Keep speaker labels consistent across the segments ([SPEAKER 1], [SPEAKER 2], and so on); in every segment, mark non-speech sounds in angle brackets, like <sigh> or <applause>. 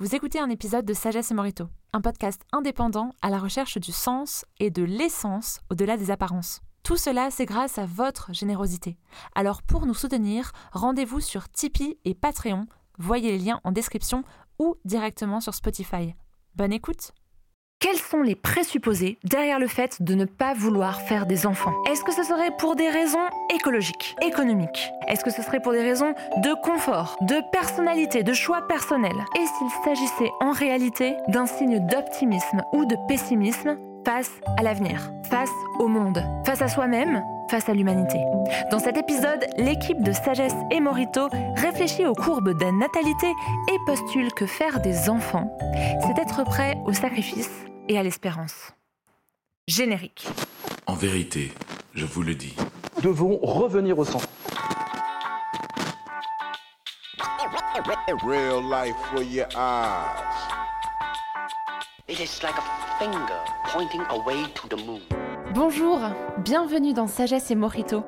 [SPEAKER 1] Vous écoutez un épisode de Sagesse et Morito, un podcast indépendant à la recherche du sens et de l'essence au-delà des apparences. Tout cela, c'est grâce à votre générosité. Alors pour nous soutenir, rendez-vous sur Tipeee et Patreon, voyez les liens en description ou directement sur Spotify. Bonne écoute quels sont les présupposés derrière le fait de ne pas vouloir faire des enfants? Est-ce que ce serait pour des raisons écologiques, économiques? Est-ce que ce serait pour des raisons de confort, de personnalité, de choix personnel Et s'il s'agissait en réalité d'un signe d'optimisme ou de pessimisme face à l'avenir, face au monde, face à soi-même face à l'humanité. Dans cet épisode, l'équipe de Sagesse et Morito réfléchit aux courbes de natalité et postule que faire des enfants, c'est être prêt au sacrifice et à l'espérance. Générique.
[SPEAKER 2] En vérité, je vous le dis.
[SPEAKER 3] Nous devons revenir au centre.
[SPEAKER 4] Real life for your eyes.
[SPEAKER 5] It is like a finger pointing away to the moon.
[SPEAKER 1] Bonjour, bienvenue dans Sagesse et Morito,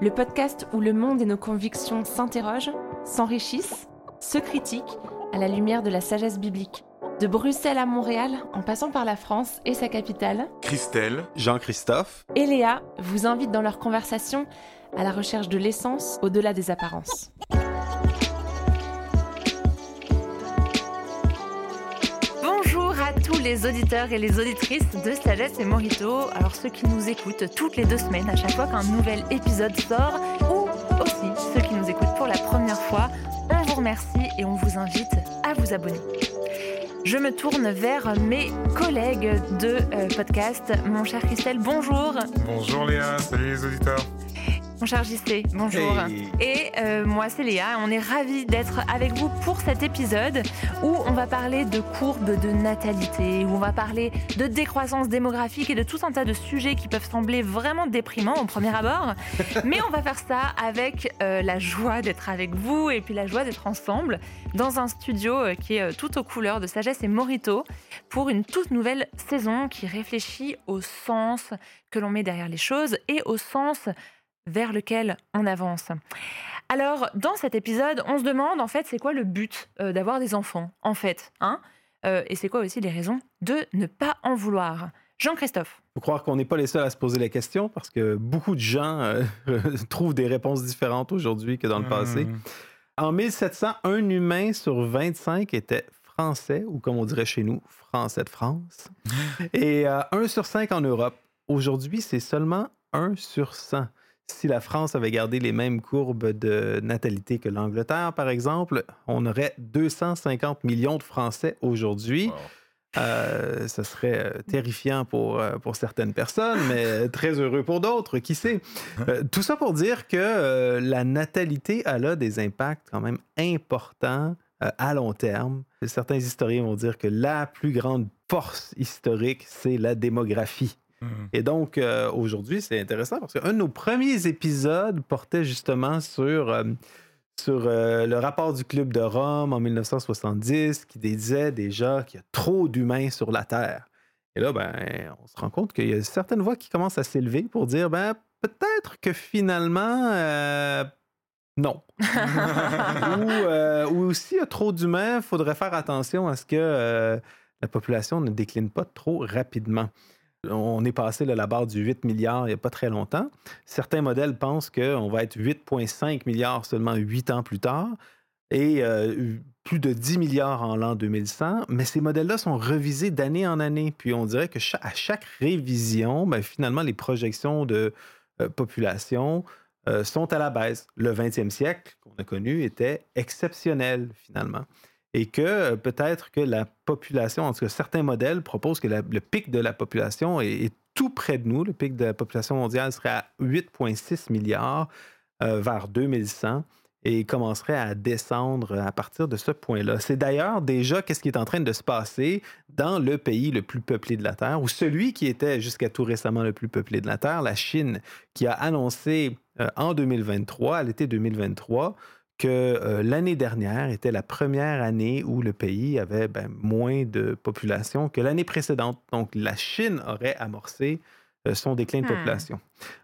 [SPEAKER 1] le podcast où le monde et nos convictions s'interrogent, s'enrichissent, se critiquent à la lumière de la sagesse biblique. De Bruxelles à Montréal, en passant par la France et sa capitale,
[SPEAKER 2] Christelle,
[SPEAKER 6] Jean-Christophe
[SPEAKER 1] et Léa vous invitent dans leur conversation à la recherche de l'essence au-delà des apparences. Tous les auditeurs et les auditrices de Sagesse et Morito, alors ceux qui nous écoutent toutes les deux semaines à chaque fois qu'un nouvel épisode sort, ou aussi ceux qui nous écoutent pour la première fois, on vous remercie et on vous invite à vous abonner je me tourne vers mes collègues de euh, podcast. Mon cher Christelle, bonjour.
[SPEAKER 7] Bonjour Léa, salut les auditeurs.
[SPEAKER 1] Mon cher JC, bonjour. Et euh, moi, c'est Léa. On est ravis d'être avec vous pour cet épisode où on va parler de courbes de natalité, où on va parler de décroissance démographique et de tout un tas de sujets qui peuvent sembler vraiment déprimants au premier abord. <laughs> Mais on va faire ça avec euh, la joie d'être avec vous et puis la joie d'être ensemble dans un studio euh, qui est tout aux couleurs de sagesse et morito pour une toute nouvelle saison qui réfléchit au sens que l'on met derrière les choses et au sens vers lequel on avance. Alors, dans cet épisode, on se demande en fait, c'est quoi le but euh, d'avoir des enfants, en fait, hein euh, Et c'est quoi aussi les raisons de ne pas en vouloir Jean-Christophe.
[SPEAKER 6] Il faut croire qu'on n'est pas les seuls à se poser la question parce que beaucoup de gens euh, <laughs> trouvent des réponses différentes aujourd'hui que dans le passé. Hmm. En 1700, un humain sur 25 était français, ou comme on dirait chez nous, français de France. Et un sur 5 en Europe. Aujourd'hui, c'est seulement 1 sur 100 si la France avait gardé les mêmes courbes de natalité que l'Angleterre, par exemple, on aurait 250 millions de Français aujourd'hui. Euh, ce serait euh, terrifiant pour, euh, pour certaines personnes, mais <laughs> très heureux pour d'autres, qui sait? tout ça pour dire que la natalité a des impacts quand même importants à long terme. Certains historiens vont dire que la plus grande force historique, c'est la démographie. Et donc, euh, aujourd'hui, c'est intéressant parce qu'un de nos premiers épisodes portait justement sur, euh, sur euh, le rapport du Club de Rome en 1970 qui disait déjà qu'il y a trop d'humains sur la Terre. Et là, ben, on se rend compte qu'il y a certaines voix qui commencent à s'élever pour dire, ben, peut-être que finalement, non. <laughs> ou, ou s'il y a trop d'humains, il faudrait faire attention à ce que la population ne décline pas trop rapidement. On est passé là, la barre du 8 milliards il n'y a pas très longtemps. Certains modèles pensent qu'on va être 8,5 milliards seulement 8 ans plus tard et euh, plus de 10 milliards en l'an 2100. Mais ces modèles-là sont revisés d'année en année. Puis on dirait que à chaque révision, ben, finalement, les projections de euh, population euh, sont à la baisse. Le 20e siècle qu'on a connu était exceptionnel finalement et que euh, peut-être que la population, en tout cas certains modèles proposent que le pic de la population est, tout près de nous. Le pic de la population mondiale serait à 8,6 milliards euh, vers 2100 et commencerait à descendre à partir de ce point-là. C'est d'ailleurs déjà qu'est-ce qui est en train de se passer dans le pays le plus peuplé de la Terre, ou celui qui était jusqu'à tout récemment le plus peuplé de la Terre, la Chine, qui a annoncé euh, en 2023, à l'été 2023, que euh, l'année dernière était la première année où le pays avait ben, moins de population que l'année précédente. Donc, la Chine aurait amorcé euh, son déclin de
[SPEAKER 1] Hmm.
[SPEAKER 6] population.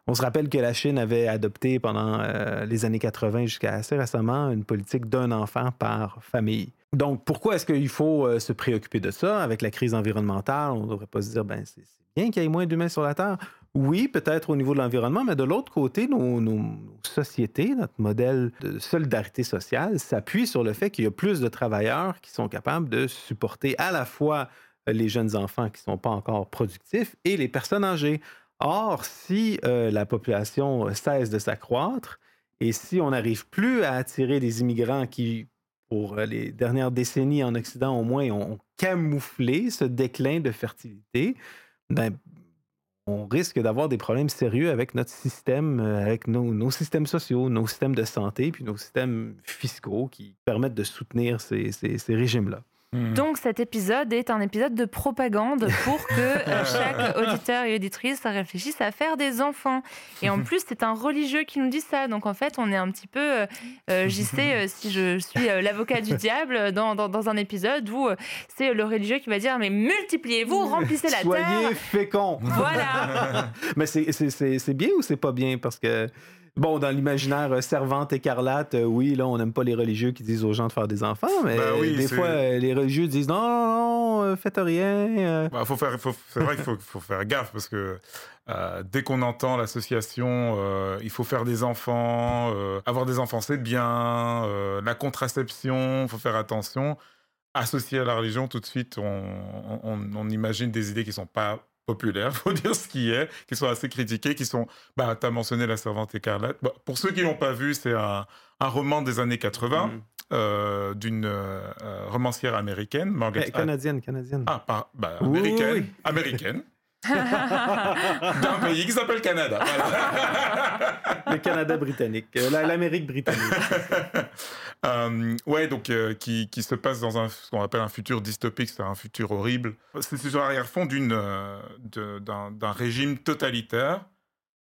[SPEAKER 6] On se rappelle que la Chine avait adopté pendant euh, les années 80 jusqu'à assez récemment une politique d'un enfant par famille. Donc, pourquoi est-ce qu'il faut se préoccuper de ça? Avec la crise environnementale? On ne devrait pas se dire, ben, c'est c'est bien qu'il y ait moins d'humains sur la Terre. Oui, peut-être au niveau de l'environnement, mais de l'autre côté, nos, sociétés, notre modèle de solidarité sociale s'appuie sur le fait qu'il y a plus de travailleurs qui sont capables de supporter à la fois les jeunes enfants qui ne sont pas encore productifs et les personnes âgées. Or, si euh, la population cesse de s'accroître et si on n'arrive plus à attirer des immigrants qui, pour euh, les dernières décennies en Occident au moins, ont camouflé ce déclin de fertilité, ben, on risque d'avoir des problèmes sérieux avec notre système, euh, avec nos, systèmes sociaux, nos systèmes de santé, puis nos systèmes fiscaux qui permettent de soutenir ces régimes-là.
[SPEAKER 7] Hmm.
[SPEAKER 1] Donc cet épisode est un épisode de propagande pour que euh, <laughs> chaque auditeur et auditrice réfléchisse à faire des enfants. Et en plus, c'est un religieux qui nous dit ça. Donc en fait, on est un petit peu, euh, euh, j'y sais, si je suis l'avocat du diable dans, dans, dans un épisode où c'est le religieux qui va dire mais multipliez-vous, remplissez la
[SPEAKER 6] Soyez
[SPEAKER 1] terre.
[SPEAKER 6] féconds!
[SPEAKER 1] Voilà. <laughs>
[SPEAKER 6] Mais c'est bien ou c'est pas bien? Parce que, bon, dans l'imaginaire euh, servante écarlate, euh, oui, là, on n'aime pas les religieux qui disent aux gens de faire des enfants, mais
[SPEAKER 7] Bah oui,
[SPEAKER 6] des fois, euh, les religieux disent non, non, non, faites rien.
[SPEAKER 7] Bah, faut faire, faut- c'est vrai qu'il faut, faut faire gaffe parce que dès qu'on entend l'association, il faut faire des enfants, avoir des enfants c'est bien, la contraception, faut faire attention. Associé à la religion, tout de suite, on, on- on imagine des idées qui sont pas populaires, faut <laughs> dire ce qui est, qui sont assez critiquées, qui sont, bah, t'as mentionné La Servante écarlate. Bah, pour ceux qui l'ont pas vu, c'est un, un roman des années 80
[SPEAKER 6] Mm.
[SPEAKER 7] euh, d'une euh, romancière américaine, Margaret
[SPEAKER 6] Eh, canadienne, canadienne.
[SPEAKER 7] ah, par, bah,
[SPEAKER 6] Oui,
[SPEAKER 7] américaine.
[SPEAKER 6] oui, oui.
[SPEAKER 7] Américaine. D'un pays qui s'appelle Canada. Voilà.
[SPEAKER 6] Le Canada britannique, euh, la- l'Amérique britannique. <laughs>
[SPEAKER 7] Euh, ouais, donc euh, qui, qui se passe dans un, ce qu'on appelle un futur dystopique, c'est un futur horrible. C'est sur l'arrière-fond d'une, euh, d'un, régime totalitaire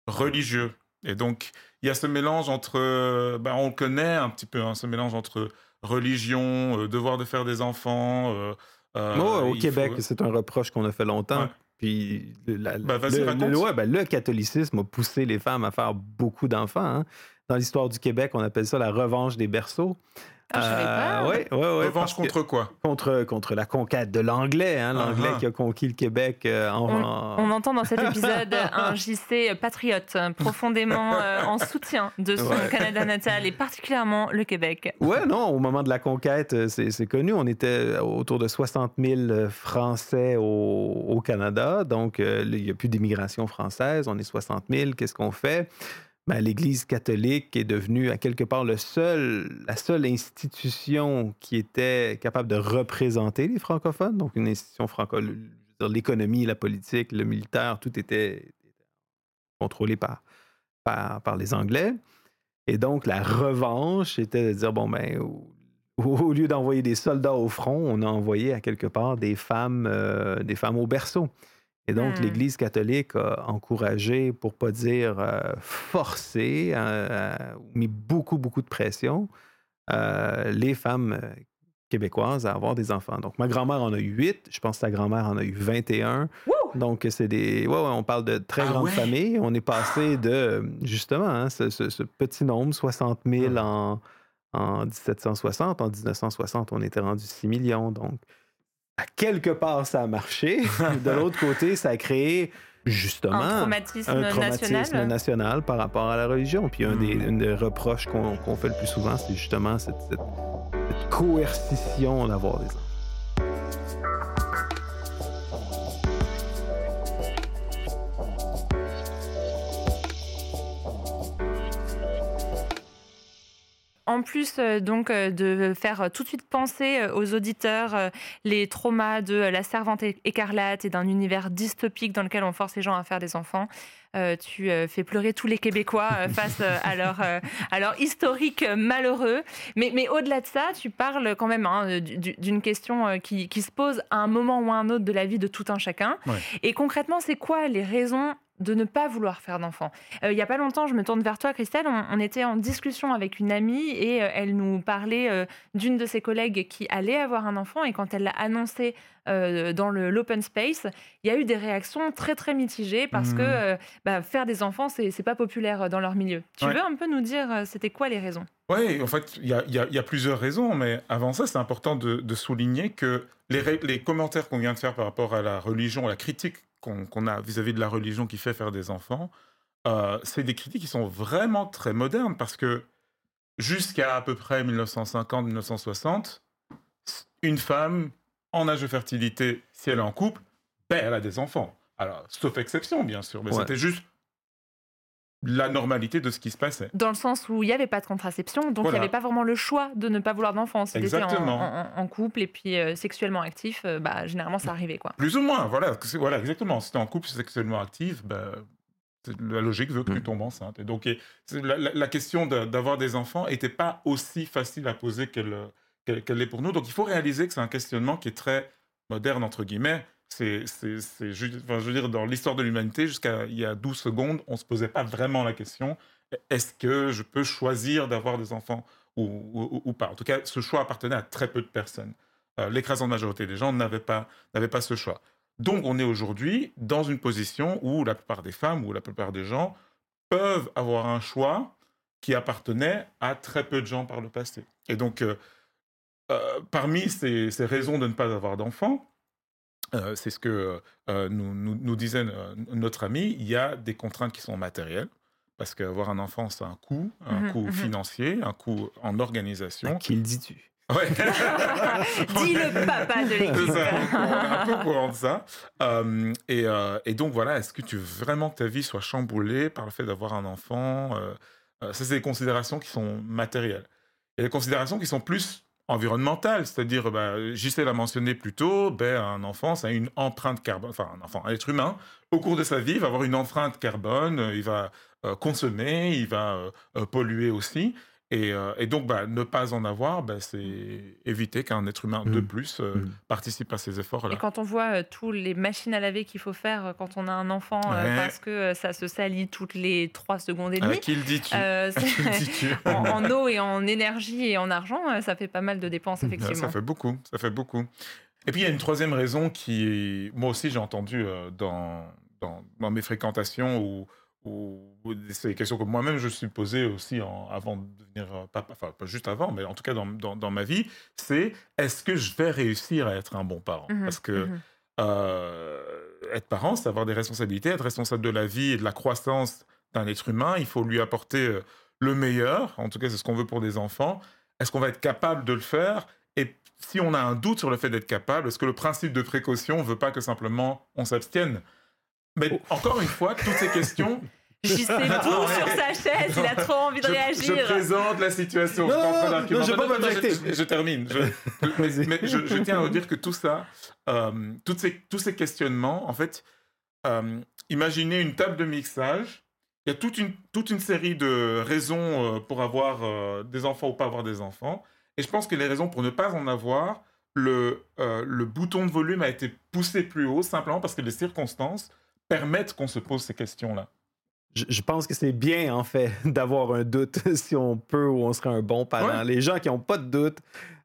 [SPEAKER 7] religieux. Et donc, il y a ce mélange entre, bah, on le connaît un petit peu, hein, ce mélange entre religion, devoir de faire des enfants. euh,
[SPEAKER 6] Moi, au Québec,
[SPEAKER 7] faut-
[SPEAKER 6] c'est un reproche qu'on a fait longtemps.
[SPEAKER 7] Ouais.
[SPEAKER 6] Puis le, la-
[SPEAKER 7] Bah,
[SPEAKER 6] le-
[SPEAKER 7] raconte.
[SPEAKER 6] le- ouais, ben, le catholicisme a poussé les femmes à faire beaucoup d'enfants. hein. Dans l'histoire du Québec, on appelle ça la revanche des berceaux.
[SPEAKER 1] Ah, je savais pas.
[SPEAKER 6] ouais, ouais, ouais,
[SPEAKER 7] Revanche contre quoi?
[SPEAKER 6] Contre, contre la conquête de l'anglais, hein, l'anglais
[SPEAKER 7] Ah, ah.
[SPEAKER 6] qui a conquis le Québec euh, en, en-
[SPEAKER 1] On entend dans cet épisode un JC patriote, profondément euh, en soutien de son
[SPEAKER 6] Ouais.
[SPEAKER 1] Canada natal et particulièrement le Québec.
[SPEAKER 6] Ouais, non, au moment de la conquête, euh, c'est c'est connu. On était autour de 60 000 Français au, au Canada. Donc, euh, il n'y a plus d'immigration française. On est 60 000. Qu'est-ce qu'on fait? Ben, L'Église catholique est devenue, à quelque part, la seule institution qui était capable de représenter les francophones. Donc, une institution francophone. L'économie, la politique, le militaire, tout était contrôlé par, les Anglais. Et donc, la revanche était de dire, bon, ben, au, au lieu d'envoyer des soldats au front, on a envoyé à quelque part des femmes, euh, des femmes au berceau. Et donc,
[SPEAKER 1] Hmm.
[SPEAKER 6] l'Église catholique a encouragé, pour pas dire euh, forcé, euh, euh, mis beaucoup, beaucoup de pression, euh, les femmes québécoises à avoir des enfants. Donc, ma grand-mère en a eu huit. Je pense que sa grand-mère en a eu 21. Donc, c'est des. Ouais, ouais, on parle de très
[SPEAKER 7] Ah
[SPEAKER 6] grandes
[SPEAKER 7] ouais?
[SPEAKER 6] familles. On est passé de, justement, hein, ce, ce- ce petit nombre, 60 000 en, en 1760. En 1960, on était rendu 6 millions. Donc, à quelque part, ça a marché. de <laughs> l'autre côté, ça a créé, justement,
[SPEAKER 1] Un traumatisme,
[SPEAKER 6] un traumatisme
[SPEAKER 1] national?
[SPEAKER 6] national par rapport à la religion. Puis un des,
[SPEAKER 7] Mm.
[SPEAKER 6] une des reproches qu'on fait le plus souvent, c'est justement cette, cette- cette coercition d'avoir des enfants.
[SPEAKER 1] En plus euh, donc euh, de faire euh, tout de suite penser aux auditeurs les traumas de la servante écarlate et d'un univers dystopique dans lequel on force les gens à faire des enfants, euh, tu euh, fais pleurer tous les Québécois euh, <laughs> face à, leur, à leur historique malheureux. Mais, mais au-delà de ça, tu parles quand même hein, du- du- d'une question qui, qui se pose à un moment ou à un autre de la vie de tout un chacun.
[SPEAKER 7] Ouais.
[SPEAKER 1] Et concrètement, c'est quoi les raisons de ne pas vouloir faire d'enfant Euh, Il y a pas longtemps, je me tourne vers toi, Christelle. On, on était en discussion avec une amie et euh, elle nous parlait euh, d'une de ses collègues qui allait avoir un enfant. Et quand elle l'a annoncé dans l'open space, il y a eu des réactions très très mitigées parce que euh, bah, faire des enfants, c'est pas populaire dans leur milieu. Tu
[SPEAKER 7] Ouais.
[SPEAKER 1] veux un peu nous dire c'était quoi les raisons?
[SPEAKER 7] Oui, en fait, il y a, il y a- il y a plusieurs raisons, mais avant ça, c'est important de, de souligner que les, les commentaires qu'on vient de faire par rapport à la religion, la critique qu'on a vis-à-vis de la religion qui fait faire des enfants, euh, c'est des critiques qui sont vraiment très modernes parce que jusqu'à à peu près 1950-1960, une femme en âge de fertilité, si elle est en couple, ben, elle a des enfants. Alors, sauf exception, bien sûr, mais
[SPEAKER 6] Ouais.
[SPEAKER 7] c'était juste la normalité de ce qui se passait.
[SPEAKER 1] Dans le sens où il n'y avait pas de contraception, donc il
[SPEAKER 7] Voilà.
[SPEAKER 1] n'y avait pas vraiment le choix de ne pas vouloir d'enfant. Si tu étais en,
[SPEAKER 7] Exactement.
[SPEAKER 1] en- en couple et puis euh, sexuellement actif, euh, bah, généralement ça arrivait. quoi.
[SPEAKER 7] Plus ou moins, voilà, voilà exactement. Si tu es en couple sexuellement actif, c'est- la logique veut que tu
[SPEAKER 6] Mm.
[SPEAKER 7] tombes enceinte. Et donc, et la, la- la question de- d'avoir des enfants n'était pas aussi facile à poser qu'elle qu'elle qu'elle l'est pour nous. Donc, il faut réaliser que c'est un questionnement qui est très moderne, entre guillemets. C'est, enfin, je veux dire, dans l'histoire de l'humanité, jusqu'à il y a 12 secondes, on ne se posait pas vraiment la question est-ce que je peux choisir d'avoir des enfants ou, ou- pas? En tout cas, ce choix appartenait à très peu de personnes. Euh, L'écrasante majorité des gens n'avaient pas, pas ce choix. Donc, on est aujourd'hui dans une position où la plupart des femmes ou la plupart des gens peuvent avoir un choix qui appartenait à très peu de gens par le passé. Et donc, euh, euh, parmi ces, ces raisons de ne pas avoir d'enfants, euh, c'est ce que euh, nous, nous, nous disait euh, notre ami, il y a des contraintes qui sont matérielles, parce qu'avoir un enfant, c'est un coût, un
[SPEAKER 1] Mhm,
[SPEAKER 7] coût
[SPEAKER 1] mhm.
[SPEAKER 7] financier, un coût en organisation.
[SPEAKER 6] À qui le dis-tu?
[SPEAKER 7] Ouais. <laughs> <laughs>
[SPEAKER 1] Dis le papa de l'équipe.
[SPEAKER 7] ça, on est un peu au courant de ça. Euh, et, euh, et donc voilà, est-ce que tu veux vraiment que ta vie soit chamboulée par le fait d'avoir un enfant Euh, Ça, c'est des considérations qui sont matérielles. Il y a des considérations qui sont plus environnementales, c'est-à-dire, bah, JC l'a mentionné plus tôt, ben, un enfant, ça a une empreinte carbone, enfin un enfant, un être humain, au cours de sa vie, il va avoir une empreinte carbone, il va euh, consommer, il va euh, euh, polluer aussi. Et, euh, et donc, bah, ne pas en avoir, bah, c'est éviter qu'un être humain de
[SPEAKER 6] Mm.
[SPEAKER 7] plus euh,
[SPEAKER 6] Mm.
[SPEAKER 7] participe à ces efforts-là.
[SPEAKER 1] Et quand on voit euh, tous les machines à laver qu'il faut faire euh, quand on a un enfant, euh,
[SPEAKER 7] Ouais.
[SPEAKER 1] parce que euh, ça se salit toutes les 3 secondes et
[SPEAKER 7] À
[SPEAKER 1] demie,
[SPEAKER 7] qui le dis-tu?
[SPEAKER 1] euh, <laughs> <laughs> en, en eau et en énergie et en argent, euh, ça fait pas mal de dépenses,
[SPEAKER 7] Ouais,
[SPEAKER 1] effectivement.
[SPEAKER 7] Ça fait beaucoup, ça fait beaucoup. Et puis il y a une troisième raison qui, moi aussi j'ai entendu euh, dans, dans, dans mes fréquentations ou ou c'est des questions que moi-même je me suis posé aussi en- avant de devenir euh, papa, enfin pas juste avant, mais en tout cas dans, dans, dans ma vie, c'est est-ce que je vais réussir à être un bon parent?
[SPEAKER 1] Mhm,
[SPEAKER 7] Parce que
[SPEAKER 1] mhm.
[SPEAKER 7] euh, être parent, c'est avoir des responsabilités, être responsable de la vie et de la croissance d'un être humain. Il faut lui apporter euh, le meilleur. En tout cas, c'est ce qu'on veut pour des enfants. Est-ce qu'on va être capable de le faire? Et si on a un doute sur le fait d'être capable, est-ce que le principe de précaution ne veut pas que simplement on s'abstienne? Mais encore une fois, toutes ces questions. <laughs>
[SPEAKER 1] JC boue sur sa chaise, il a trop envie de
[SPEAKER 7] je,
[SPEAKER 1] réagir.
[SPEAKER 7] je présente la situation.
[SPEAKER 6] Non,
[SPEAKER 7] je
[SPEAKER 6] non, j'ai pas
[SPEAKER 7] je, je termine. Je- <laughs> mais je, je tiens à vous dire que tout ça, euh, toutes ces, tous ces questionnements, en fait, euh, imaginez une table de mixage. Il y a toute une, toute une série de raisons euh, pour avoir euh, des enfants ou pas avoir des enfants. Et je pense que les raisons pour ne pas en avoir, le, euh, le bouton de volume a été poussé plus haut simplement parce que les circonstances permettent qu'on se pose ces questions-là?
[SPEAKER 6] Je, je pense que c'est bien, en fait, <laughs> d'avoir un doute <laughs> si on peut ou on serait un bon parent.
[SPEAKER 7] Ouais.
[SPEAKER 6] Les gens qui n'ont pas de doute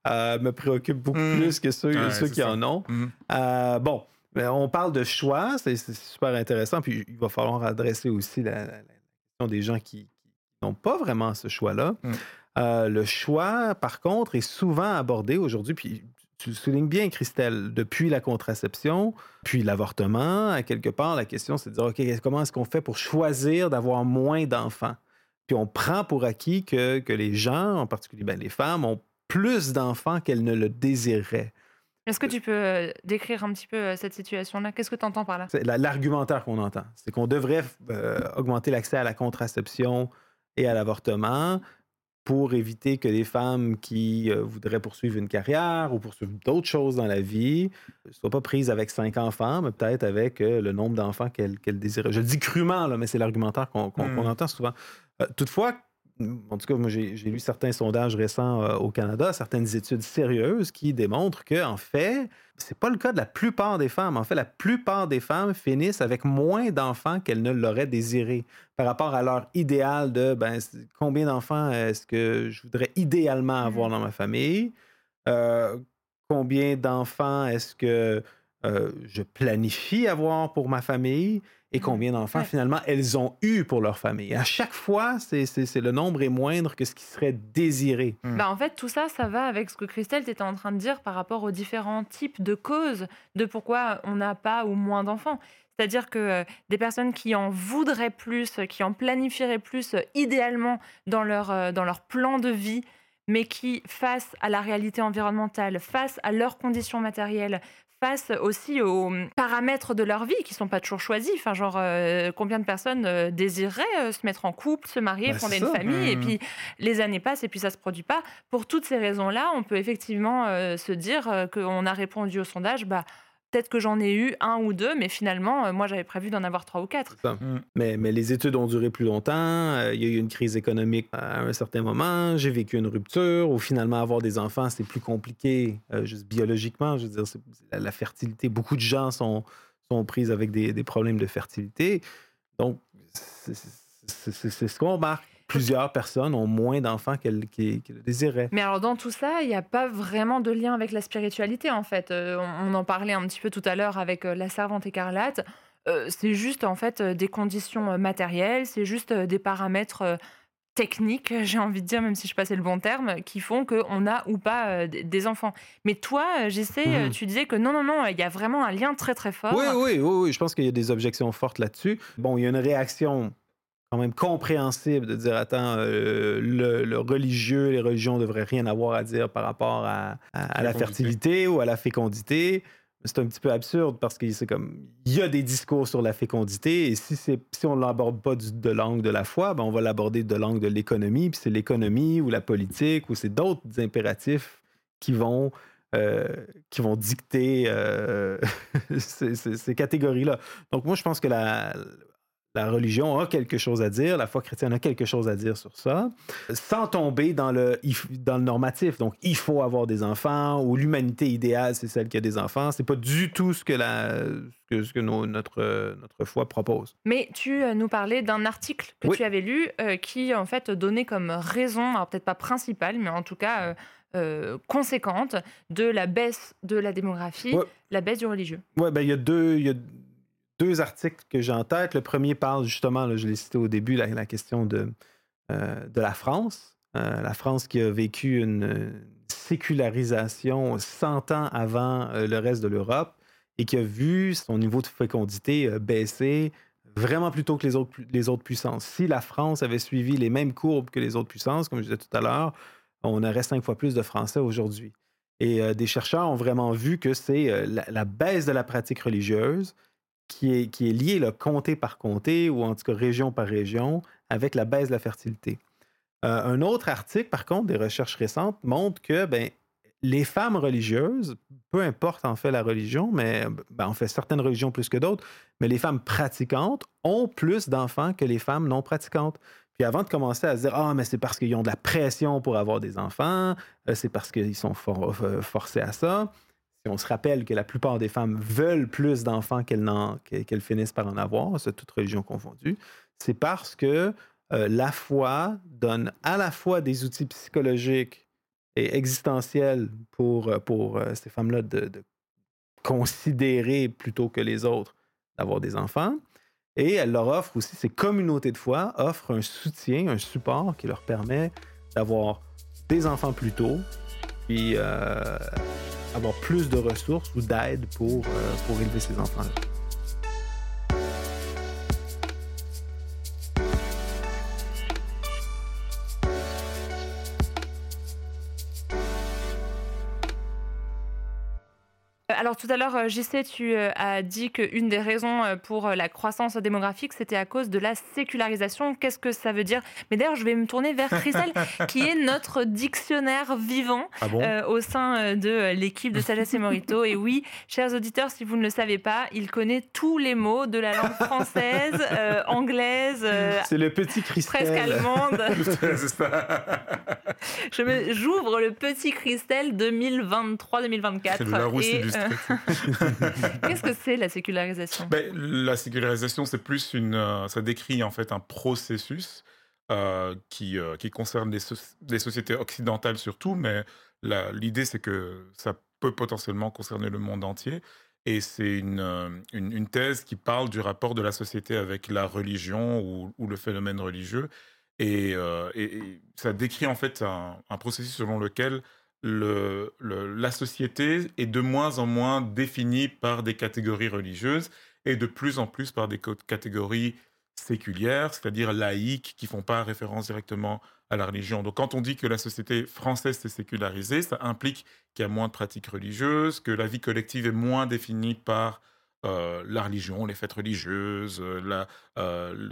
[SPEAKER 6] euh, me préoccupent beaucoup
[SPEAKER 7] Mm.
[SPEAKER 6] plus que ceux,
[SPEAKER 7] Ouais,
[SPEAKER 6] ceux
[SPEAKER 7] c'est
[SPEAKER 6] qui
[SPEAKER 7] ça.
[SPEAKER 6] en ont.
[SPEAKER 7] Mhm.
[SPEAKER 6] Euh, bon, on parle de choix, c'est super intéressant. Puis il va falloir adresser aussi la, question des gens qui, qui n'ont pas vraiment ce choix-là.
[SPEAKER 7] Mm.
[SPEAKER 6] Euh, le choix, par contre, est souvent abordé aujourd'hui, puis tu le soulignes bien, Christelle, depuis la contraception, puis l'avortement, à quelque part, la question, c'est de dire, OK, comment est-ce qu'on fait pour choisir d'avoir moins d'enfants? Puis on prend pour acquis que, que les gens, en particulier ben, les femmes, ont plus d'enfants qu'elles ne le désiraient.
[SPEAKER 1] Est-ce que tu peux euh, décrire un petit peu euh, cette situation-là? Qu'est-ce que tu entends par là?
[SPEAKER 6] C'est la- l'argumentaire qu'on entend. C'est qu'on devrait euh, augmenter l'accès à la contraception et à l'avortement pour éviter que les femmes qui euh, voudraient poursuivre une carrière ou poursuivre d'autres choses dans la vie ne soient pas prises avec cinq enfants, mais peut-être avec euh, le nombre d'enfants qu'elles qu'elles désiraient. Je le dis crûment, là, mais c'est l'argumentaire qu'on
[SPEAKER 7] Mm.
[SPEAKER 6] qu'on entend souvent. Euh, toutefois, en tout cas, moi, j'ai lu certains sondages récents euh, au Canada, certaines études sérieuses qui démontrent que, en fait, c'est pas le cas de la plupart des femmes. En fait, la plupart des femmes finissent avec moins d'enfants qu'elles ne l'auraient désiré par rapport à leur idéal de ben, combien d'enfants est-ce que je voudrais idéalement avoir dans ma famille? Euh, combien d'enfants est-ce que euh, je planifie avoir pour ma famille? Et combien d'enfants,
[SPEAKER 1] Ouais.
[SPEAKER 6] finalement, elles ont eu pour leur famille. À chaque fois, c'est c'est- c'est le nombre est moindre que ce qui serait désiré.
[SPEAKER 1] Bah, en fait, tout ça, ça va avec ce que Christelle était en train de dire par rapport aux différents types de causes de pourquoi on n'a pas ou moins d'enfants. C'est-à-dire que euh, des personnes qui en voudraient plus, qui en planifieraient plus euh, idéalement dans leur, euh, dans leur plan de vie, mais qui, face à la réalité environnementale, face à leurs conditions matérielles, face aussi aux hum, paramètres de leur vie qui sont pas toujours choisis. Enfin, genre, euh, combien de personnes euh, désireraient euh, se mettre en couple, se marier,
[SPEAKER 6] Bah,
[SPEAKER 1] fonder une
[SPEAKER 6] ça.
[SPEAKER 1] famille, et
[SPEAKER 7] Mhm.
[SPEAKER 1] puis les années passent et puis ça se produit pas. Pour toutes ces raisons-là, on peut effectivement euh, se dire qu'on a répondu au sondage, bah, peut-être que j'en ai eu un ou deux, mais finalement, euh, moi j'avais prévu d'en avoir trois ou quatre.
[SPEAKER 7] Mm.
[SPEAKER 6] Mais, mais les études ont duré plus longtemps. euh, Il y a eu une crise économique à un certain moment. J'ai vécu une rupture où finalement avoir des enfants, c'est plus compliqué, euh, juste biologiquement. Je veux dire, c'est- la, la fertilité, beaucoup de gens sont, sont prises avec des, des problèmes de fertilité. Donc, c'est c'est- c'est- c'est ce qu'on remarque. Plusieurs personnes ont moins d'enfants qu'elles qu'elles- qu'elles le désiraient.
[SPEAKER 1] Mais alors dans tout ça, il n'y a pas vraiment de lien avec la spiritualité en fait. Euh, on, on en parlait un petit peu tout à l'heure avec euh, la servante écarlate. Euh, c'est juste en fait des conditions matérielles, c'est juste des paramètres techniques, <laughs> j'ai envie de dire, même si je passais le bon terme, qui font qu'on a ou pas des- enfants. Mais toi, j'essaie,
[SPEAKER 6] Mhm.
[SPEAKER 1] tu disais que non, non, non, il y a vraiment un lien très très fort.
[SPEAKER 6] Oui, oui, oui, oui. Je pense qu'il y a des objections fortes là-dessus. Bon, il y a une réaction quand même compréhensible de dire attends, euh, le, le religieux, les religions devraient rien avoir à dire par rapport à, à- à la fertilité ou à la fécondité. C'est un petit peu absurde parce c'est comme il y a des discours sur la fécondité et si c'est si on l'aborde pas du- de l'angle de la foi, ben on va l'aborder de l'angle de l'économie, puis c'est l'économie ou la politique ou c'est d'autres impératifs qui vont euh, qui vont dicter euh, <laughs> ces, ces- ces catégories-là. Donc moi je pense que la la religion a quelque chose à dire, la foi chrétienne a quelque chose à dire sur ça, sans tomber dans le, dans le normatif. Donc, il faut avoir des enfants, ou l'humanité idéale, c'est celle qui a des enfants. C'est pas du tout ce que, la, ce que, ce que nos- notre, notre foi propose.
[SPEAKER 1] Mais tu euh, nous parlais d'un article que
[SPEAKER 6] Oui.
[SPEAKER 1] tu avais lu euh, qui, en fait, donnait comme raison, alors peut-être pas principale, mais en tout cas euh, euh, conséquente, de la baisse de la démographie,
[SPEAKER 6] Ouais.
[SPEAKER 1] la baisse du religieux.
[SPEAKER 6] Ouais, ben il y a deux, y a deux articles que j'ai en tête. Le premier parle justement, je l'ai cité au début, la, question de, euh, de la France. Euh, la France qui a vécu une sécularisation 100 ans avant euh, le reste de l'Europe et qui a vu son niveau de fécondité baisser vraiment plus tôt que les autres, les autres puissances. Si la France avait suivi les mêmes courbes que les autres puissances, comme je disais tout à l'heure, on aurait cinq fois plus de Français aujourd'hui. Et des chercheurs ont vraiment vu que c'est la baisse de la pratique religieuse qui est, liée, là, comté par comté, ou en tout cas région par région, avec la baisse de la fertilité. Euh, un autre article, par contre, des recherches récentes, montre que ben, les femmes religieuses, peu importe en fait la religion, mais ben, en fait certaines religions plus que d'autres, mais les femmes pratiquantes ont plus d'enfants que les femmes non pratiquantes. Puis avant de commencer à se dire ah mais c'est parce qu'ils ont de la pression pour avoir des enfants, euh, c'est parce qu'ils sont euh, forcés à ça. On se rappelle que la plupart des femmes veulent plus d'enfants qu'elles finissent par en avoir, c'est toute religion confondue, c'est parce que euh, la foi donne à la fois des outils psychologiques et existentiels pour, euh, pour euh, ces femmes-là de, considérer plutôt que les autres d'avoir des enfants. Et elle leur offre aussi, ces communautés de foi offrent un soutien, un support qui leur permet d'avoir des enfants plus tôt, puis avoir plus de ressources ou d'aide pour, euh, pour élever ces enfants-là.
[SPEAKER 1] Alors tout à l'heure, euh, JC, tu euh, as dit qu'une des raisons euh, pour la croissance démographique, c'était à cause de la sécularisation. Qu'est-ce que ça veut dire? Mais d'ailleurs, je vais me tourner vers Christelle, <laughs> qui est notre dictionnaire vivant
[SPEAKER 6] Ah bon?
[SPEAKER 1] au sein de l'équipe de Sagesse et Morito. Et oui, chers auditeurs, si vous ne le savez pas, il connaît tous les mots de la langue française, <laughs> anglaise,
[SPEAKER 6] C'est le petit Christelle.
[SPEAKER 1] presque allemande. <laughs> J'ouvre le petit Christelle 2023-2024.
[SPEAKER 7] C'est le Larousse
[SPEAKER 1] Et,
[SPEAKER 7] illustré. <laughs>
[SPEAKER 1] Qu'est-ce que c'est la sécularisation?
[SPEAKER 7] Ben, la sécularisation, c'est plus une. euh, ça décrit en fait un processus euh, qui, euh, qui concerne les, soci- les sociétés occidentales surtout, mais l'idée c'est que ça peut potentiellement concerner le monde entier. Et c'est une, euh, une, une thèse qui parle du rapport de la société avec la religion ou, ou le phénomène religieux. Et, et- et ça décrit en fait un, un processus selon lequel la société est de moins en moins définie par des catégories religieuses et de plus en plus par des catégories séculières, c'est-à-dire laïques, qui font pas référence directement à la religion. Donc quand on dit que la société française s'est sécularisée, ça implique qu'il y a moins de pratiques religieuses, que la vie collective est moins définie par euh, la religion, les fêtes religieuses, euh,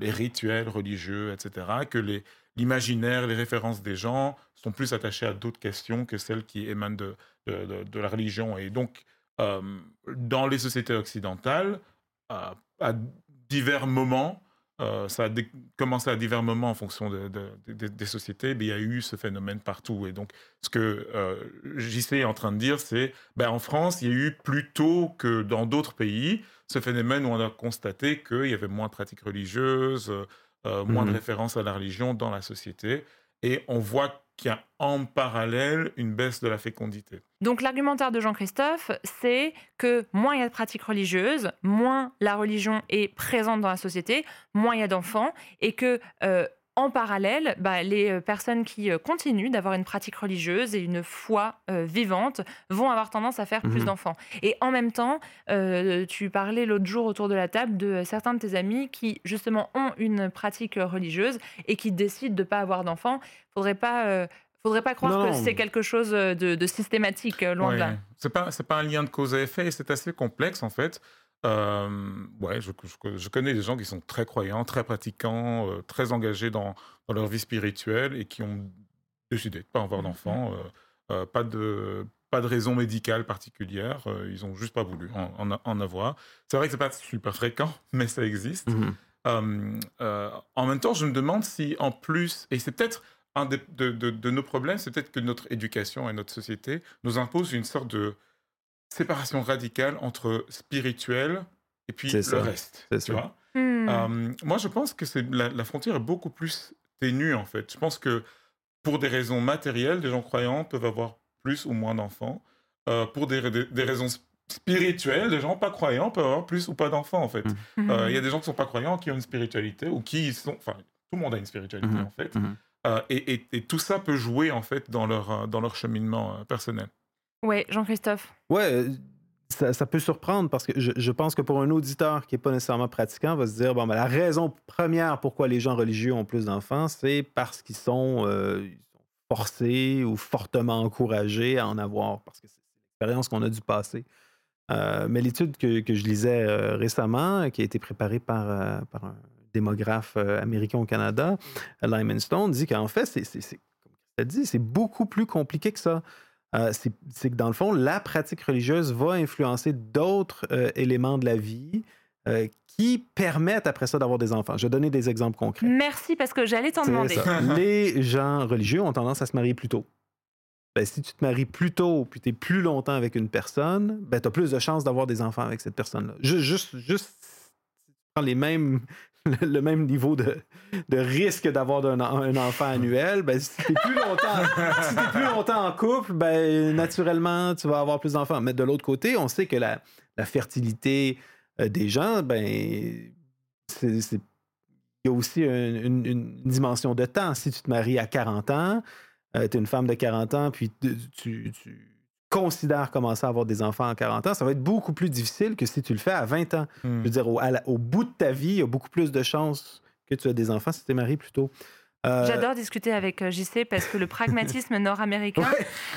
[SPEAKER 7] les rituels religieux, etc., que les, l'imaginaire, les références des gens sont plus attachés à d'autres questions que celles qui émanent de, de, la religion. Et donc, euh, dans les sociétés occidentales, à, à divers moments, euh, ça a commencé à divers moments en fonction de- de- de- des sociétés, mais il y a eu ce phénomène partout. Et donc, ce que euh, JC est en train de dire, c'est ben, en France, il y a eu plus tôt que dans d'autres pays ce phénomène où on a constaté qu'il y avait moins de pratiques religieuses, euh, moins de
[SPEAKER 6] Mhm.
[SPEAKER 7] références à la religion dans la société. Et on voit qu'il y a en parallèle une baisse de la fécondité.
[SPEAKER 1] Donc l'argumentaire de Jean-Christophe, c'est que moins il y a de pratiques religieuses, moins la religion est présente dans la société, moins il y a d'enfants, et que euh, en parallèle, bah, les euh, personnes qui euh, continuent d'avoir une pratique religieuse et une foi euh, vivante vont avoir tendance à faire plus
[SPEAKER 6] Mhm.
[SPEAKER 1] d'enfants. Et en même temps, euh, tu parlais l'autre jour autour de la table de certains de tes amis qui justement ont une pratique religieuse et qui décident de ne pas avoir d'enfants. Faudrait pas. Faudrait pas croire
[SPEAKER 6] Non,
[SPEAKER 1] que c'est quelque chose de, de systématique, loin de là.
[SPEAKER 7] C'est pas, pas un lien de cause à effet, c'est assez complexe en fait. Ouais, je, je- je connais des gens qui sont très croyants, très pratiquants, euh, très engagés dans, dans leur vie spirituelle et qui ont décidé de pas avoir d'enfants. euh, euh, pas de pas de raison médicale particulière, euh, ils ont juste pas voulu en, en- en avoir. C'est vrai que c'est pas super fréquent, <laughs> mais ça existe. Euh, euh, en même temps, je me demande si, en plus, et c'est peut-être un de, de- de nos problèmes, c'est peut-être que notre éducation et notre société nous imposent une sorte de séparation radicale entre spirituel et puis
[SPEAKER 6] C'est
[SPEAKER 7] le
[SPEAKER 6] ça,
[SPEAKER 7] reste.
[SPEAKER 6] c'est
[SPEAKER 7] tu
[SPEAKER 6] ça.
[SPEAKER 7] vois
[SPEAKER 1] Hmm.
[SPEAKER 7] euh, moi, je pense que c'est la, la frontière est beaucoup plus ténue en fait. Je pense que pour des raisons matérielles, des gens croyants peuvent avoir plus ou moins d'enfants. Euh, pour des, des- des raisons sp- spirituelles, des gens pas croyants peuvent avoir plus ou pas d'enfants en fait.
[SPEAKER 6] Mhm.
[SPEAKER 7] Euh, Il y a des gens qui sont pas croyants qui ont une spiritualité ou qui sont, enfin, tout le monde a une spiritualité en fait. Et, et- et tout ça peut jouer en fait dans leur dans leur cheminement euh, personnel.
[SPEAKER 1] Ouais, Jean-Christophe.
[SPEAKER 6] Ouais, euh, ça, ça peut surprendre parce que je, je pense que pour un auditeur qui n'est pas nécessairement pratiquant, va se dire bon, ben, la raison première pourquoi les gens religieux ont plus d'enfants, c'est parce qu'ils sont, euh, sont forcés ou fortement encouragés à en avoir, parce que c'est l'expérience qu'on a dû passer. Euh, mais l'étude que, que je lisais euh, récemment, qui a été préparée par, par un démographe américain au Canada, Lyman Stone, dit qu'en fait, c'est, comme dit, c'est beaucoup plus compliqué que ça. Euh, c'est, que dans le fond, la pratique religieuse va influencer d'autres euh, éléments de la vie euh, qui permettent après ça d'avoir des enfants. Je vais donner des exemples concrets.
[SPEAKER 1] Merci parce que j'allais t'en demander.
[SPEAKER 6] ça. <laughs> Les gens religieux ont tendance à se marier plus tôt. Ben, si tu te maries plus tôt puis tu es plus longtemps avec une personne, ben, tu as plus de chances d'avoir des enfants avec cette personne-là. Juste, juste, juste si tu prends les mêmes, le même niveau de, de risque d'avoir un, un enfant annuel, ben, si tu es plus longtemps, t'es plus longtemps en couple, ben, naturellement, tu vas avoir plus d'enfants. Mais de l'autre côté, on sait que la, la fertilité euh, des gens, ben, il y a aussi une, une- dimension de temps. Si tu te maries à 40 ans, tu es une femme de 40 ans, puis tu considères commencer à avoir des enfants à 40 ans, ça va être beaucoup plus difficile que si tu le fais à 20 ans.
[SPEAKER 7] Hmm.
[SPEAKER 6] Je veux dire, au, à la- au bout de ta vie, il y a beaucoup plus de chances que tu aies des enfants si tu es marié plus tôt. Euh,
[SPEAKER 1] J'adore discuter avec euh, JC parce que le pragmatisme <laughs> nord-américain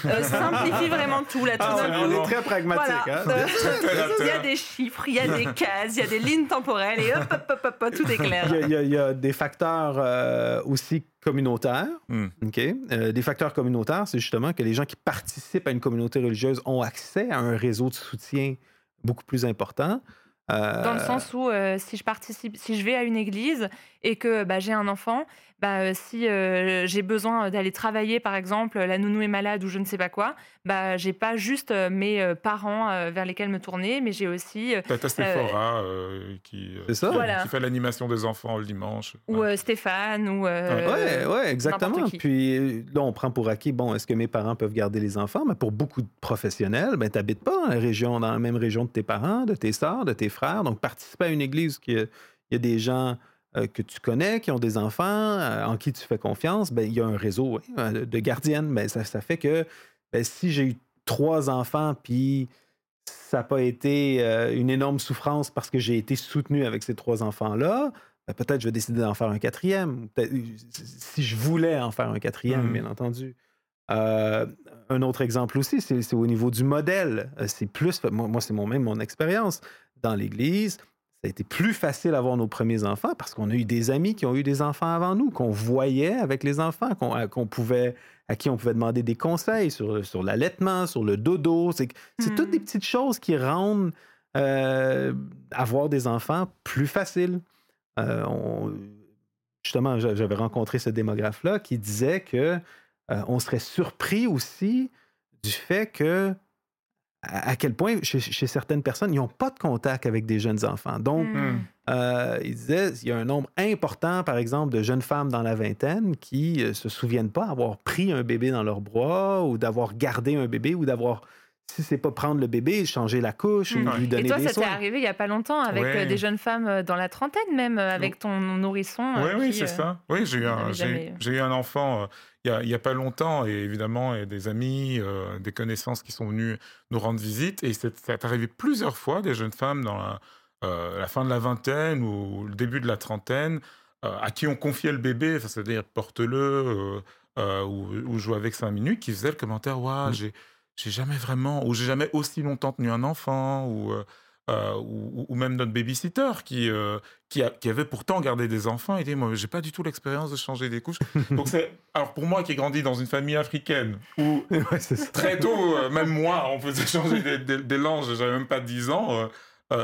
[SPEAKER 1] euh, simplifie vraiment tout là. tout
[SPEAKER 6] ah, on
[SPEAKER 1] coup.
[SPEAKER 6] est très pragmatique.
[SPEAKER 1] Voilà.
[SPEAKER 6] hein. <laughs>
[SPEAKER 1] Il y a des chiffres, il y a des cases, il y a des lignes temporelles et hop, hop, hop, hop, hop, tout est clair.
[SPEAKER 6] Il y, a, il y a- il y a des facteurs euh, aussi communautaires. OK? Euh, des facteurs communautaires, c'est justement que les gens qui participent à une communauté religieuse ont accès à un réseau de soutien beaucoup plus important. Euh,
[SPEAKER 1] Dans le sens où euh, si je participe, si je vais à une église et que bah, j'ai un enfant, bah, euh, si euh, j'ai besoin d'aller travailler, par exemple, la nounou est malade ou je ne sais pas quoi, bah, j'ai pas juste euh, mes parents euh, vers lesquels me tourner, mais j'ai aussi euh,
[SPEAKER 7] Tata Sephora euh, qui,
[SPEAKER 6] ça.
[SPEAKER 7] qui-
[SPEAKER 1] Voilà.
[SPEAKER 7] qui fait l'animation des enfants le dimanche.
[SPEAKER 1] ou
[SPEAKER 7] Ouais.
[SPEAKER 1] euh, Stéphane ou euh,
[SPEAKER 6] Oui, ouais, exactement.
[SPEAKER 1] qui.
[SPEAKER 6] Puis là, on prend pour acquis, bon, est-ce que mes parents peuvent garder les enfants? Mais pour beaucoup de professionnels, ben, tu n'habites pas dans la, région, dans la même région de tes parents, de tes sœurs, de tes frères. Donc, participer à une église où il y a- il y a des gens euh, que tu connais, qui ont des enfants, euh, en qui tu fais confiance, ben, il y a un réseau oui, euh, de gardiennes. Ben, ça, ça fait que ben, si j'ai eu trois enfants, puis ça n'a pas été euh, une énorme souffrance parce que j'ai été soutenu avec ces trois enfants-là, ben, peut-être je vais décider d'en faire un quatrième. Si je voulais en faire un quatrième,
[SPEAKER 7] Mhm.
[SPEAKER 6] bien entendu. Euh, un autre exemple aussi, c'est au niveau du modèle. Euh, C'est plus, moi, moi, c'est mon, même mon expérience. Dans l'Église, ça a été plus facile d'avoir nos premiers enfants parce qu'on a eu des amis qui ont eu des enfants avant nous, qu'on voyait avec les enfants, qu'on pouvait, à qui on pouvait demander des conseils sur, sur l'allaitement, sur le dodo. C'est c'est toutes des petites choses qui rendent euh, avoir des enfants plus facile. Euh, on- justement, j'a- j'avais rencontré ce démographe-là qui disait que euh, on serait surpris aussi du fait que à, à quel point chez, chez certaines personnes, ils n'ont pas de contact avec des jeunes enfants. Donc,
[SPEAKER 1] hmm.
[SPEAKER 6] euh, il disait il y a un nombre important, par exemple, de jeunes femmes dans la vingtaine qui ne se souviennent pas avoir pris un bébé dans leurs bras ou d'avoir gardé un bébé ou d'avoir, si c'est pas prendre le bébé, changer la couche
[SPEAKER 1] Mm.
[SPEAKER 6] ou lui
[SPEAKER 1] Et
[SPEAKER 6] donner
[SPEAKER 1] toi,
[SPEAKER 6] des
[SPEAKER 1] ça t'est
[SPEAKER 6] soins.
[SPEAKER 1] arrivé il y a pas longtemps avec
[SPEAKER 7] Ouais.
[SPEAKER 1] euh, des jeunes femmes euh, dans la trentaine même, euh, avec ton nourrisson.
[SPEAKER 7] Oui,
[SPEAKER 1] euh,
[SPEAKER 7] oui, c'est
[SPEAKER 1] euh,
[SPEAKER 7] ça. Oui, j'ai eu, un,
[SPEAKER 1] jamais-
[SPEAKER 7] eu un enfant euh, il y a- il y a, pas longtemps, et évidemment, il y a des amis, euh, des connaissances qui sont venus nous rendre visite. Et c'est, ça est arrivé plusieurs fois, des jeunes femmes dans la, euh, la fin de la vingtaine ou le début de la trentaine, euh, à qui on confiait le bébé, enfin, c'est-à-dire porte-le euh, euh, ou, ou joue avec cinq minutes, qui faisaient le commentaire Waouh,
[SPEAKER 6] Mm.
[SPEAKER 7] j'ai, j'ai jamais vraiment, ou j'ai jamais aussi longtemps tenu un enfant, ou. euh, euh, ou, ou même notre babysitter qui, euh, qui, a- qui avait pourtant gardé des enfants, il dit Moi, j'ai pas du tout l'expérience de changer des couches. <laughs> Donc, c'est. Alors, pour moi qui ai grandi dans une famille africaine où <laughs>
[SPEAKER 6] Ouais,
[SPEAKER 7] très tôt, euh, même moi, on faisait <laughs> changer des, des, des langes, j'avais même pas 10 ans,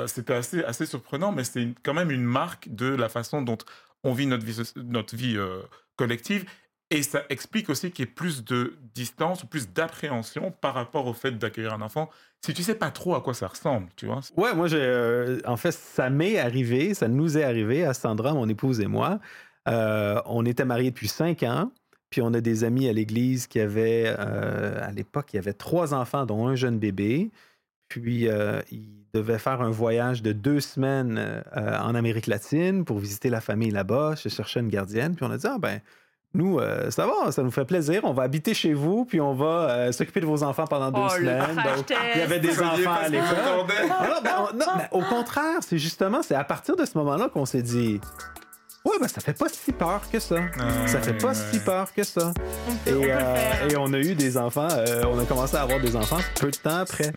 [SPEAKER 7] c'était assez, assez surprenant, mais c'est quand même une marque de la façon dont on vit notre vie, notre vie collective. Et ça explique aussi qu'il y ait plus de distance plus d'appréhension par rapport au fait d'accueillir un enfant si tu sais pas trop à quoi ça ressemble, tu vois.
[SPEAKER 6] Ouais, moi, j'ai, euh, en fait, ça m'est arrivé, ça nous est arrivé à Sandra, mon épouse et moi. Euh, on était mariés depuis cinq ans, puis on a des amis à l'église qui avaient, euh, à l'époque, il y avait trois enfants, dont un jeune bébé. Puis, ils devaient faire un voyage de deux semaines en Amérique latine pour visiter la famille là-bas. Je cherchais une gardienne, puis on a dit, ah ben, nous, euh, ça va, ça nous fait plaisir. On va habiter chez vous, puis on va euh, s'occuper de vos enfants pendant deux
[SPEAKER 1] Oh,
[SPEAKER 6] semaines. Donc, il y avait des enfants à l'école. non, ben, on- non, ben, au contraire, c'est justement, c'est à partir de ce moment-là qu'on s'est dit, ouais, ben ça fait pas si peur que ça. ça fait pas
[SPEAKER 7] Ouais,
[SPEAKER 6] si peur que ça.
[SPEAKER 1] On
[SPEAKER 6] Et, euh, et on a eu des enfants, euh, on a commencé à avoir des enfants peu de temps après.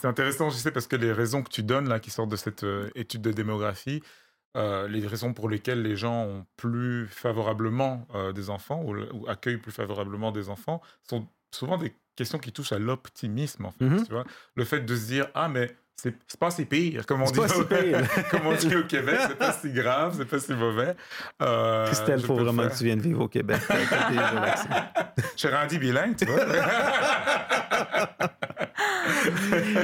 [SPEAKER 7] C'est intéressant, je sais, parce que les raisons que tu donnes, là, qui sortent de cette euh, étude de démographie, euh, les raisons pour lesquelles les gens ont plus favorablement euh, des enfants ou, le- ou accueillent plus favorablement des enfants sont souvent des questions qui touchent à l'optimisme, en fait.
[SPEAKER 6] Mhm.
[SPEAKER 7] tu vois. Le fait de se dire, ah, mais c'est pas si pire, comme on dit,
[SPEAKER 6] pas si pire. <laughs>
[SPEAKER 7] comme on dit au Québec, c'est pas si grave, c'est pas si mauvais. Euh,
[SPEAKER 6] Christelle, faut vraiment
[SPEAKER 7] faire.
[SPEAKER 6] que tu viennes vivre au Québec. <laughs>
[SPEAKER 7] Je suis rendu bilingue, tu vois. <laughs>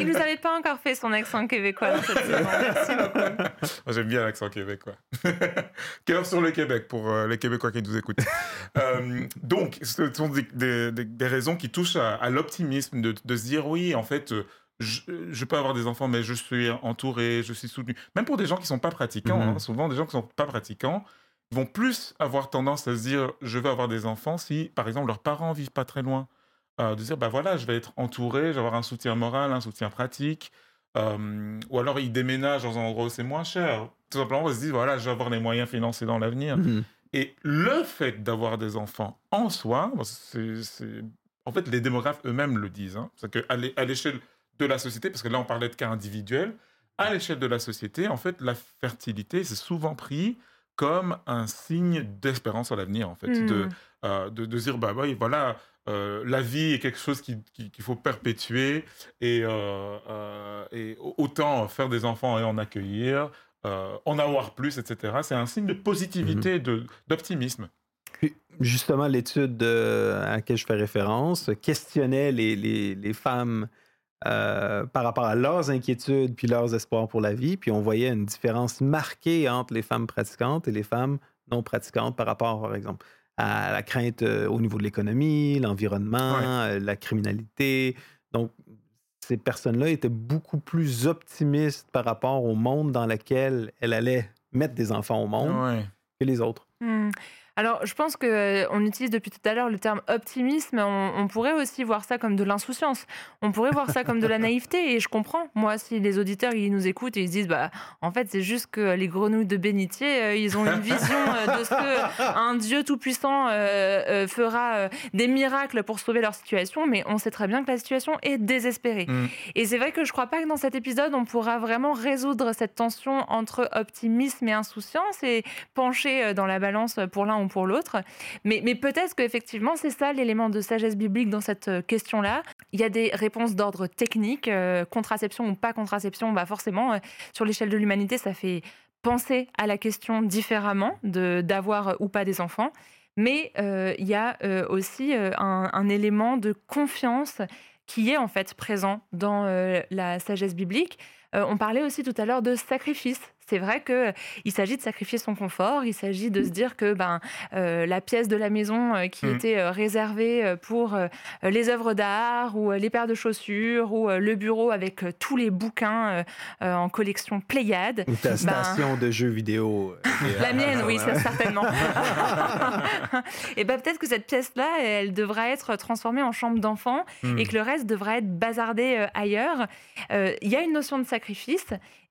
[SPEAKER 1] Il nous avait pas encore fait son accent québécois dans cette saison. Merci beaucoup.
[SPEAKER 7] J'aime bien l'accent québécois. <laughs> Cœur sur le Québec pour euh, les Québécois qui nous écoutent? Euh, donc, ce sont des, des- des- des raisons qui touchent à, à l'optimisme, de, de se dire oui, en fait, euh, je, je peux avoir des enfants, mais je suis entouré, je suis soutenu. Même pour des gens qui sont pas pratiquants,
[SPEAKER 6] Mhm.
[SPEAKER 7] hein, souvent des gens qui sont pas pratiquants vont plus avoir tendance à se dire je veux avoir des enfants si, par exemple, leurs parents vivent pas très loin. Euh, de dire, bah voilà, je vais être entouré, je vais avoir un soutien moral, un soutien pratique. Euh, ou alors ils déménagent dans un endroit où c'est moins cher. Tout simplement, on se dit, voilà, je vais avoir les moyens financiers dans l'avenir.
[SPEAKER 6] Mhm.
[SPEAKER 7] Et le fait d'avoir des enfants en soi, c'est, en fait, les démographes eux-mêmes le disent. Hein, c'est qu'à l'échelle de la société, parce que là, on parlait de cas individuels, à l'échelle de la société, en fait, la fertilité, c'est souvent pris comme un signe d'espérance à l'avenir, en fait. De,
[SPEAKER 1] Hmm.
[SPEAKER 7] euh, de, de dire, bah oui, voilà, euh, la vie est quelque chose qui- qui- qu'il faut perpétuer et, euh, euh, et autant faire des enfants et en accueillir, en avoir plus, etc. C'est un signe de positivité, de- d'optimisme.
[SPEAKER 6] Justement, l'étude à laquelle je fais référence questionnait les, les- les femmes euh, par rapport à leurs inquiétudes puis leurs espoirs pour la vie. Puis on voyait une différence marquée entre les femmes pratiquantes et les femmes non pratiquantes par rapport, par exemple, à la crainte euh, au niveau de l'économie, l'environnement,
[SPEAKER 7] Ouais.
[SPEAKER 6] euh, la criminalité. Donc, ces personnes-là étaient beaucoup plus optimistes par rapport au monde dans lequel elles allaient mettre des enfants au monde
[SPEAKER 7] Ouais.
[SPEAKER 6] que les autres.
[SPEAKER 1] Hmm. Alors, je pense que euh, on utilise depuis tout à l'heure le terme optimisme. On, on pourrait aussi voir ça comme de l'insouciance. On pourrait voir ça comme de la naïveté. Et je comprends. Moi, si les auditeurs ils nous écoutent et ils se disent, bah, en fait, c'est juste que les grenouilles de bénitier, euh, ils ont une vision euh, de ce que un Dieu tout puissant fera euh, des miracles pour sauver leur situation. Mais on sait très bien que la situation est désespérée.
[SPEAKER 7] Mm.
[SPEAKER 1] Et c'est vrai que je crois pas que dans cet épisode on pourra vraiment résoudre cette tension entre optimisme et insouciance et pencher euh, dans la balance pour l'un ou pour l'autre. Mais, peut-être qu'effectivement, c'est ça l'élément de sagesse biblique dans cette euh, question-là. Il y a des réponses d'ordre technique, euh, contraception ou pas contraception, bah forcément, euh, sur l'échelle de l'humanité, ça fait penser à la question différemment de d'avoir ou pas des enfants. Mais il y a aussi un, un élément de confiance qui est en fait présent dans la sagesse biblique. On parlait aussi tout à l'heure de sacrifice. C'est vrai que il s'agit de sacrifier son confort. Il s'agit de se dire que ben euh, la pièce de la maison euh, qui
[SPEAKER 7] Mm.
[SPEAKER 1] était euh, réservée pour les œuvres d'art ou les paires de chaussures ou le bureau avec tous les bouquins en collection Pléiade.
[SPEAKER 6] Ou ta station de jeux vidéo.
[SPEAKER 1] La mienne, oui,
[SPEAKER 6] ouais.
[SPEAKER 1] ça, certainement. <laughs> et ben peut-être que cette pièce-là, elle devra être transformée en chambre d'enfant
[SPEAKER 7] Mm.
[SPEAKER 1] et que le reste devra être bazardé ailleurs. Il y a une notion de sacrifice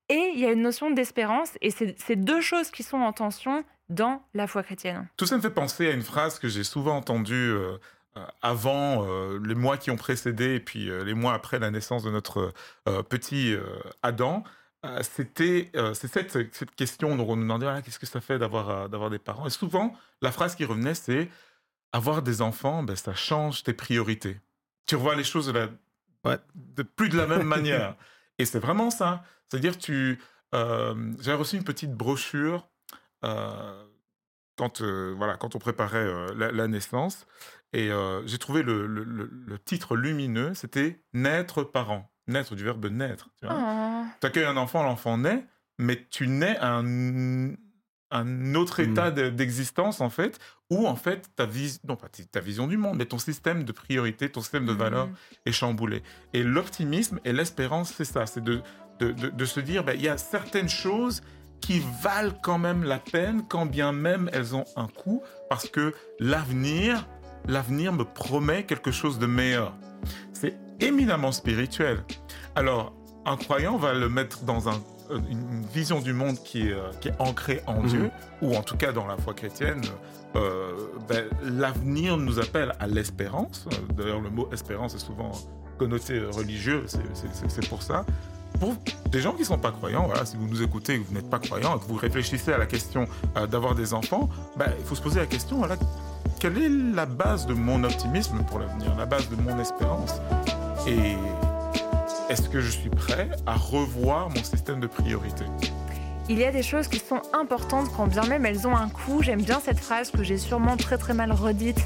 [SPEAKER 1] et il y a une notion d'espérance et c'est deux choses qui sont en tension dans la foi chrétienne.
[SPEAKER 7] Tout ça me fait penser à une phrase que j'ai souvent entendue euh, euh, avant euh, les mois qui ont précédé et puis euh, les mois après la naissance de notre euh, petit euh, Adam. C'était euh, c'est cette, cette question dont on nous demandait Ah, qu'est-ce que ça fait d'avoir d'avoir des parents? Et souvent, la phrase qui revenait, c'est avoir des enfants, ben, ça change tes priorités. Tu revois les choses de, la,
[SPEAKER 6] Ouais.
[SPEAKER 7] de plus de la même <laughs> manière. Et c'est vraiment ça. C'est-à-dire, tu. Euh, J'avais reçu une petite brochure euh, quand, euh, voilà, quand on préparait euh, la, la naissance. Et euh, j'ai trouvé le, le- le- le titre lumineux c'était Naître parent. Naître du verbe naître. Tu vois. Tu accueilles un enfant, l'enfant naît, mais tu nais à un, un autre
[SPEAKER 6] Mm.
[SPEAKER 7] état de- d'existence, en fait, où, en fait, ta, vis non, pas ta vision du monde, mais ton système de priorité, ton système de valeurs est chamboulé. Et l'optimisme et l'espérance, c'est ça, c'est de, de, de- de se dire, ben, il y a certaines choses qui valent quand même la peine, quand bien même elles ont un coût, parce que l'avenir, l'avenir me promet quelque chose de meilleur. C'est éminemment spirituel. Alors, un croyant va le mettre dans un- une vision du monde qui est, euh, qui est ancrée en
[SPEAKER 6] Mhm.
[SPEAKER 7] Dieu, ou en tout cas dans la foi chrétienne. euh, ben, L'avenir nous appelle à l'espérance. Euh, D'ailleurs, le mot espérance est souvent connoté euh, religieux, c'est- pour ça. Pour des gens qui ne sont pas croyants, voilà, si vous nous écoutez et que vous n'êtes pas croyant, et que vous réfléchissez à la question euh, d'avoir des enfants, ben, il faut se poser la question, voilà, quelle est la base de mon optimisme pour l'avenir, la base de mon espérance? Et est-ce que je suis prêt à revoir mon système de priorité?
[SPEAKER 1] Il y a des choses qui sont importantes quand bien même elles ont un coût. J'aime bien cette phrase que j'ai sûrement très très mal redite.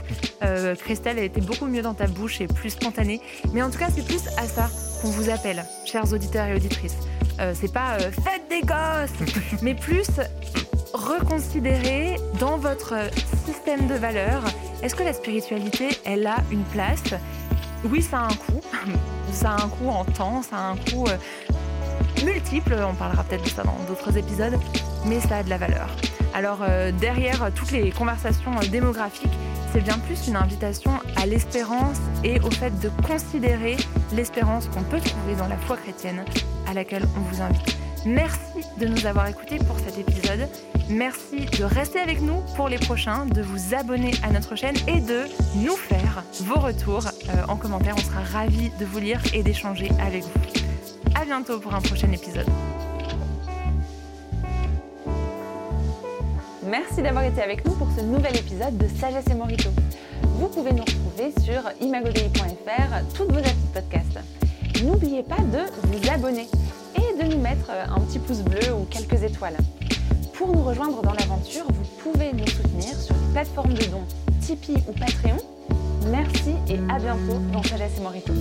[SPEAKER 1] Euh, Christelle, elle était beaucoup mieux dans ta bouche et plus spontanée. Mais en tout cas, c'est plus à ça qu'on vous appelle, chers auditeurs et auditrices. Euh, c'est pas euh, faites des gosses, <laughs> mais plus reconsidérer dans votre système de valeurs. Est-ce que la spiritualité, elle a une place? Oui, ça a un coût. Ça a un coût en temps, ça a un coût euh, multiples, on parlera peut-être de ça dans d'autres épisodes, mais ça a de la valeur. Alors euh, derrière toutes les conversations euh, démographiques, c'est bien plus une invitation à l'espérance et au fait de considérer l'espérance qu'on peut trouver dans la foi chrétienne à laquelle on vous invite. Merci de nous avoir écoutés pour cet épisode. Merci de rester avec nous pour les prochains, de vous abonner à notre chaîne et de nous faire vos retours euh, en commentaire. On sera ravis de vous lire et d'échanger avec vous. À bientôt pour un prochain épisode.
[SPEAKER 8] Merci d'avoir été avec nous pour ce nouvel épisode de Sagesse et Morito. Vous pouvez nous retrouver sur imagodei.fr, toutes vos applis de podcast. N'oubliez pas de vous abonner de nous mettre un petit pouce bleu ou quelques étoiles. Pour nous rejoindre dans l'aventure, vous pouvez nous soutenir sur les plateformes de dons Tipeee ou Patreon. Merci et à bientôt dans Sagesse et Morito.